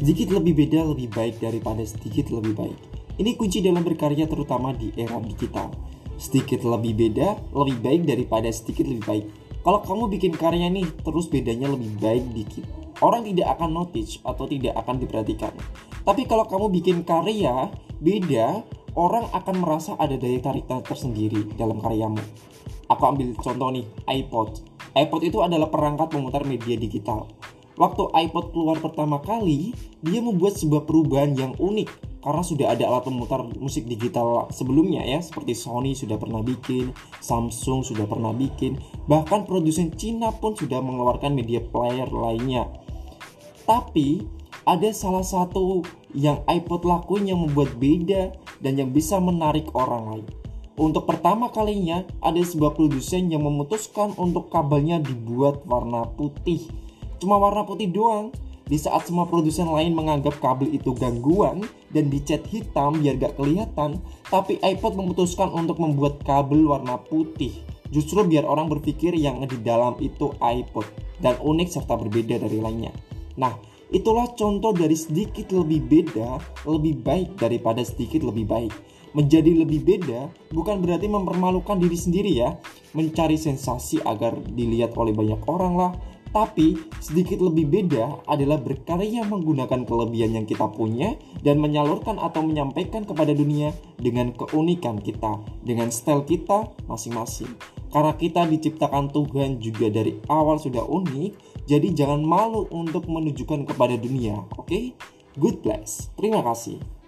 Sedikit lebih beda lebih baik daripada sedikit lebih baik. Ini kunci dalam berkarya terutama di era digital. Sedikit lebih beda lebih baik daripada sedikit lebih baik. Kalau kamu bikin karya nih terus bedanya lebih baik dikit. Orang tidak akan notice atau tidak akan diperhatikan. Tapi kalau kamu bikin karya beda, orang akan merasa ada daya tarik tersendiri dalam karyamu. Aku ambil contoh nih, iPod. iPod itu adalah perangkat pemutar media digital Waktu iPod keluar pertama kali, dia membuat sebuah perubahan yang unik karena sudah ada alat pemutar musik digital sebelumnya ya, seperti Sony sudah pernah bikin, Samsung sudah pernah bikin, bahkan produsen Cina pun sudah mengeluarkan media player lainnya. Tapi ada salah satu yang iPod lakuin yang membuat beda dan yang bisa menarik orang lain. Untuk pertama kalinya, ada sebuah produsen yang memutuskan untuk kabelnya dibuat warna putih cuma warna putih doang. Di saat semua produsen lain menganggap kabel itu gangguan dan dicat hitam biar gak kelihatan, tapi iPod memutuskan untuk membuat kabel warna putih. Justru biar orang berpikir yang di dalam itu iPod dan unik serta berbeda dari lainnya. Nah, itulah contoh dari sedikit lebih beda, lebih baik daripada sedikit lebih baik. Menjadi lebih beda bukan berarti mempermalukan diri sendiri ya, mencari sensasi agar dilihat oleh banyak orang lah, tapi sedikit lebih beda adalah berkarya menggunakan kelebihan yang kita punya dan menyalurkan atau menyampaikan kepada dunia dengan keunikan kita, dengan style kita masing-masing. Karena kita diciptakan Tuhan juga dari awal sudah unik, jadi jangan malu untuk menunjukkan kepada dunia, oke? Okay? Good bless. Terima kasih.